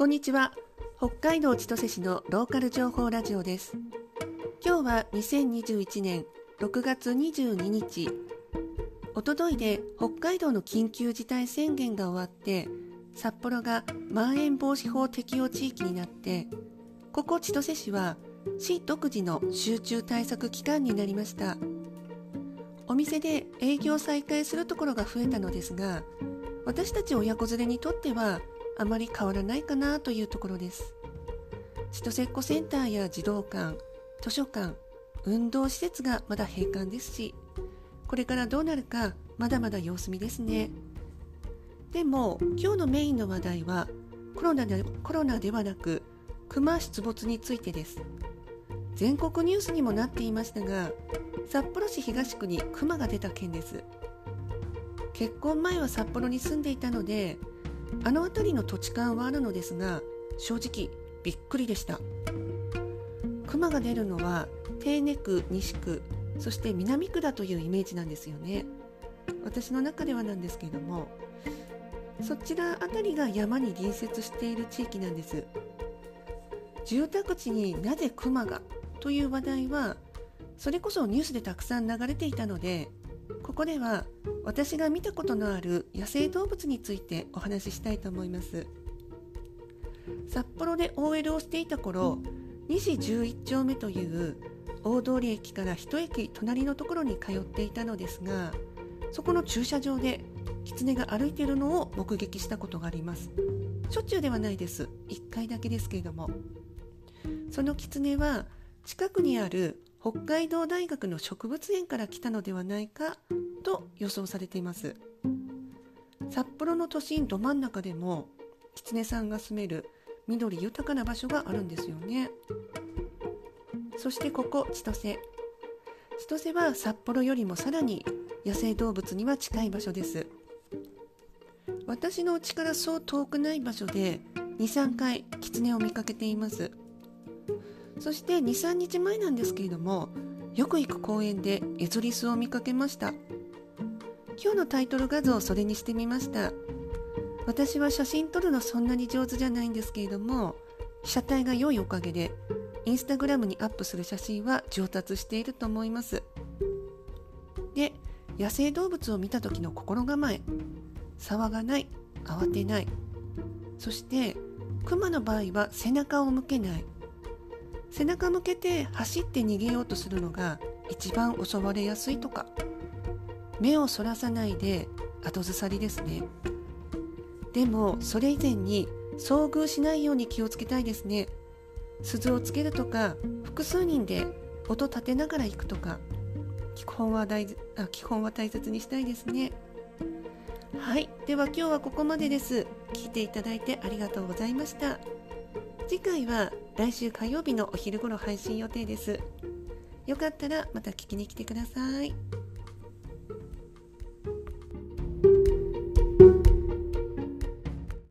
こんにちは。北海道千歳市のローカル情報ラジオです。今日は2021年6月22日。おとといで北海道の緊急事態宣言が終わって札幌がまん延防止法適用地域になってここ千歳市は市独自の集中対策期間になりました。お店で営業再開するところが増えたのですが私たち親子連れにとってはあまり変わらないかなというところです。千歳っ子センターや児童館図書館運動施設がまだ閉館ですしこれからどうなるかまだまだ様子見ですね。でも今日のメインの話題はコロナでコロナではなく熊出没についてです。全国ニュースにもなっていましたが札幌市東区に熊が出た件です。結婚前は札幌に住んでいたのであの辺りの土地勘はあるのですが正直びっくりでした。熊が出るのは手根区西区そして南区だというイメージなんですよね。私の中ではなんですけれどもそちら辺りが山に隣接している地域なんです。住宅地になぜ熊がという話題はそれこそニュースでたくさん流れていたのでここでは私が見たことのある野生動物についてお話ししたいと思います。札幌で OL をしていた頃西11丁目という大通駅から一駅隣のところに通っていたのですがそこの駐車場で狐が歩いているのを目撃したことがあります。しょっちゅうではないです。1回だけですけれども。その狐は近くにある北海道大学の植物園から来たのではないかと予想されています。札幌の都心ど真ん中でも狐さんが住める緑豊かな場所があるんですよね。そしてここ千歳。千歳は札幌よりもさらに野生動物には近い場所です。私の家からそう遠くない場所で23回狐を見かけています。そして23日前なんですけれどもよく行く公園でエゾリスを見かけました。今日のタイトル画像をそれにしてみました。私は写真撮るのそんなに上手じゃないんですけれども被写体が良いおかげでインスタグラムにアップする写真は上達していると思います。で野生動物を見た時の心構え騒がない慌てないそしてクマの場合は背中を向けない。背中向けて走って逃げようとするのが一番襲われやすいとか。目をそらさないで後ずさりですね。でもそれ以前に遭遇しないように気をつけたいですね。鈴をつけるとか複数人で音立てながら行くとか基本は大あ基本は大切にしたいですね。はい。では今日はここまでです。聞いていただいてありがとうございました。次回は来週火曜日のお昼頃配信予定です。よかったらまた聞きに来てください。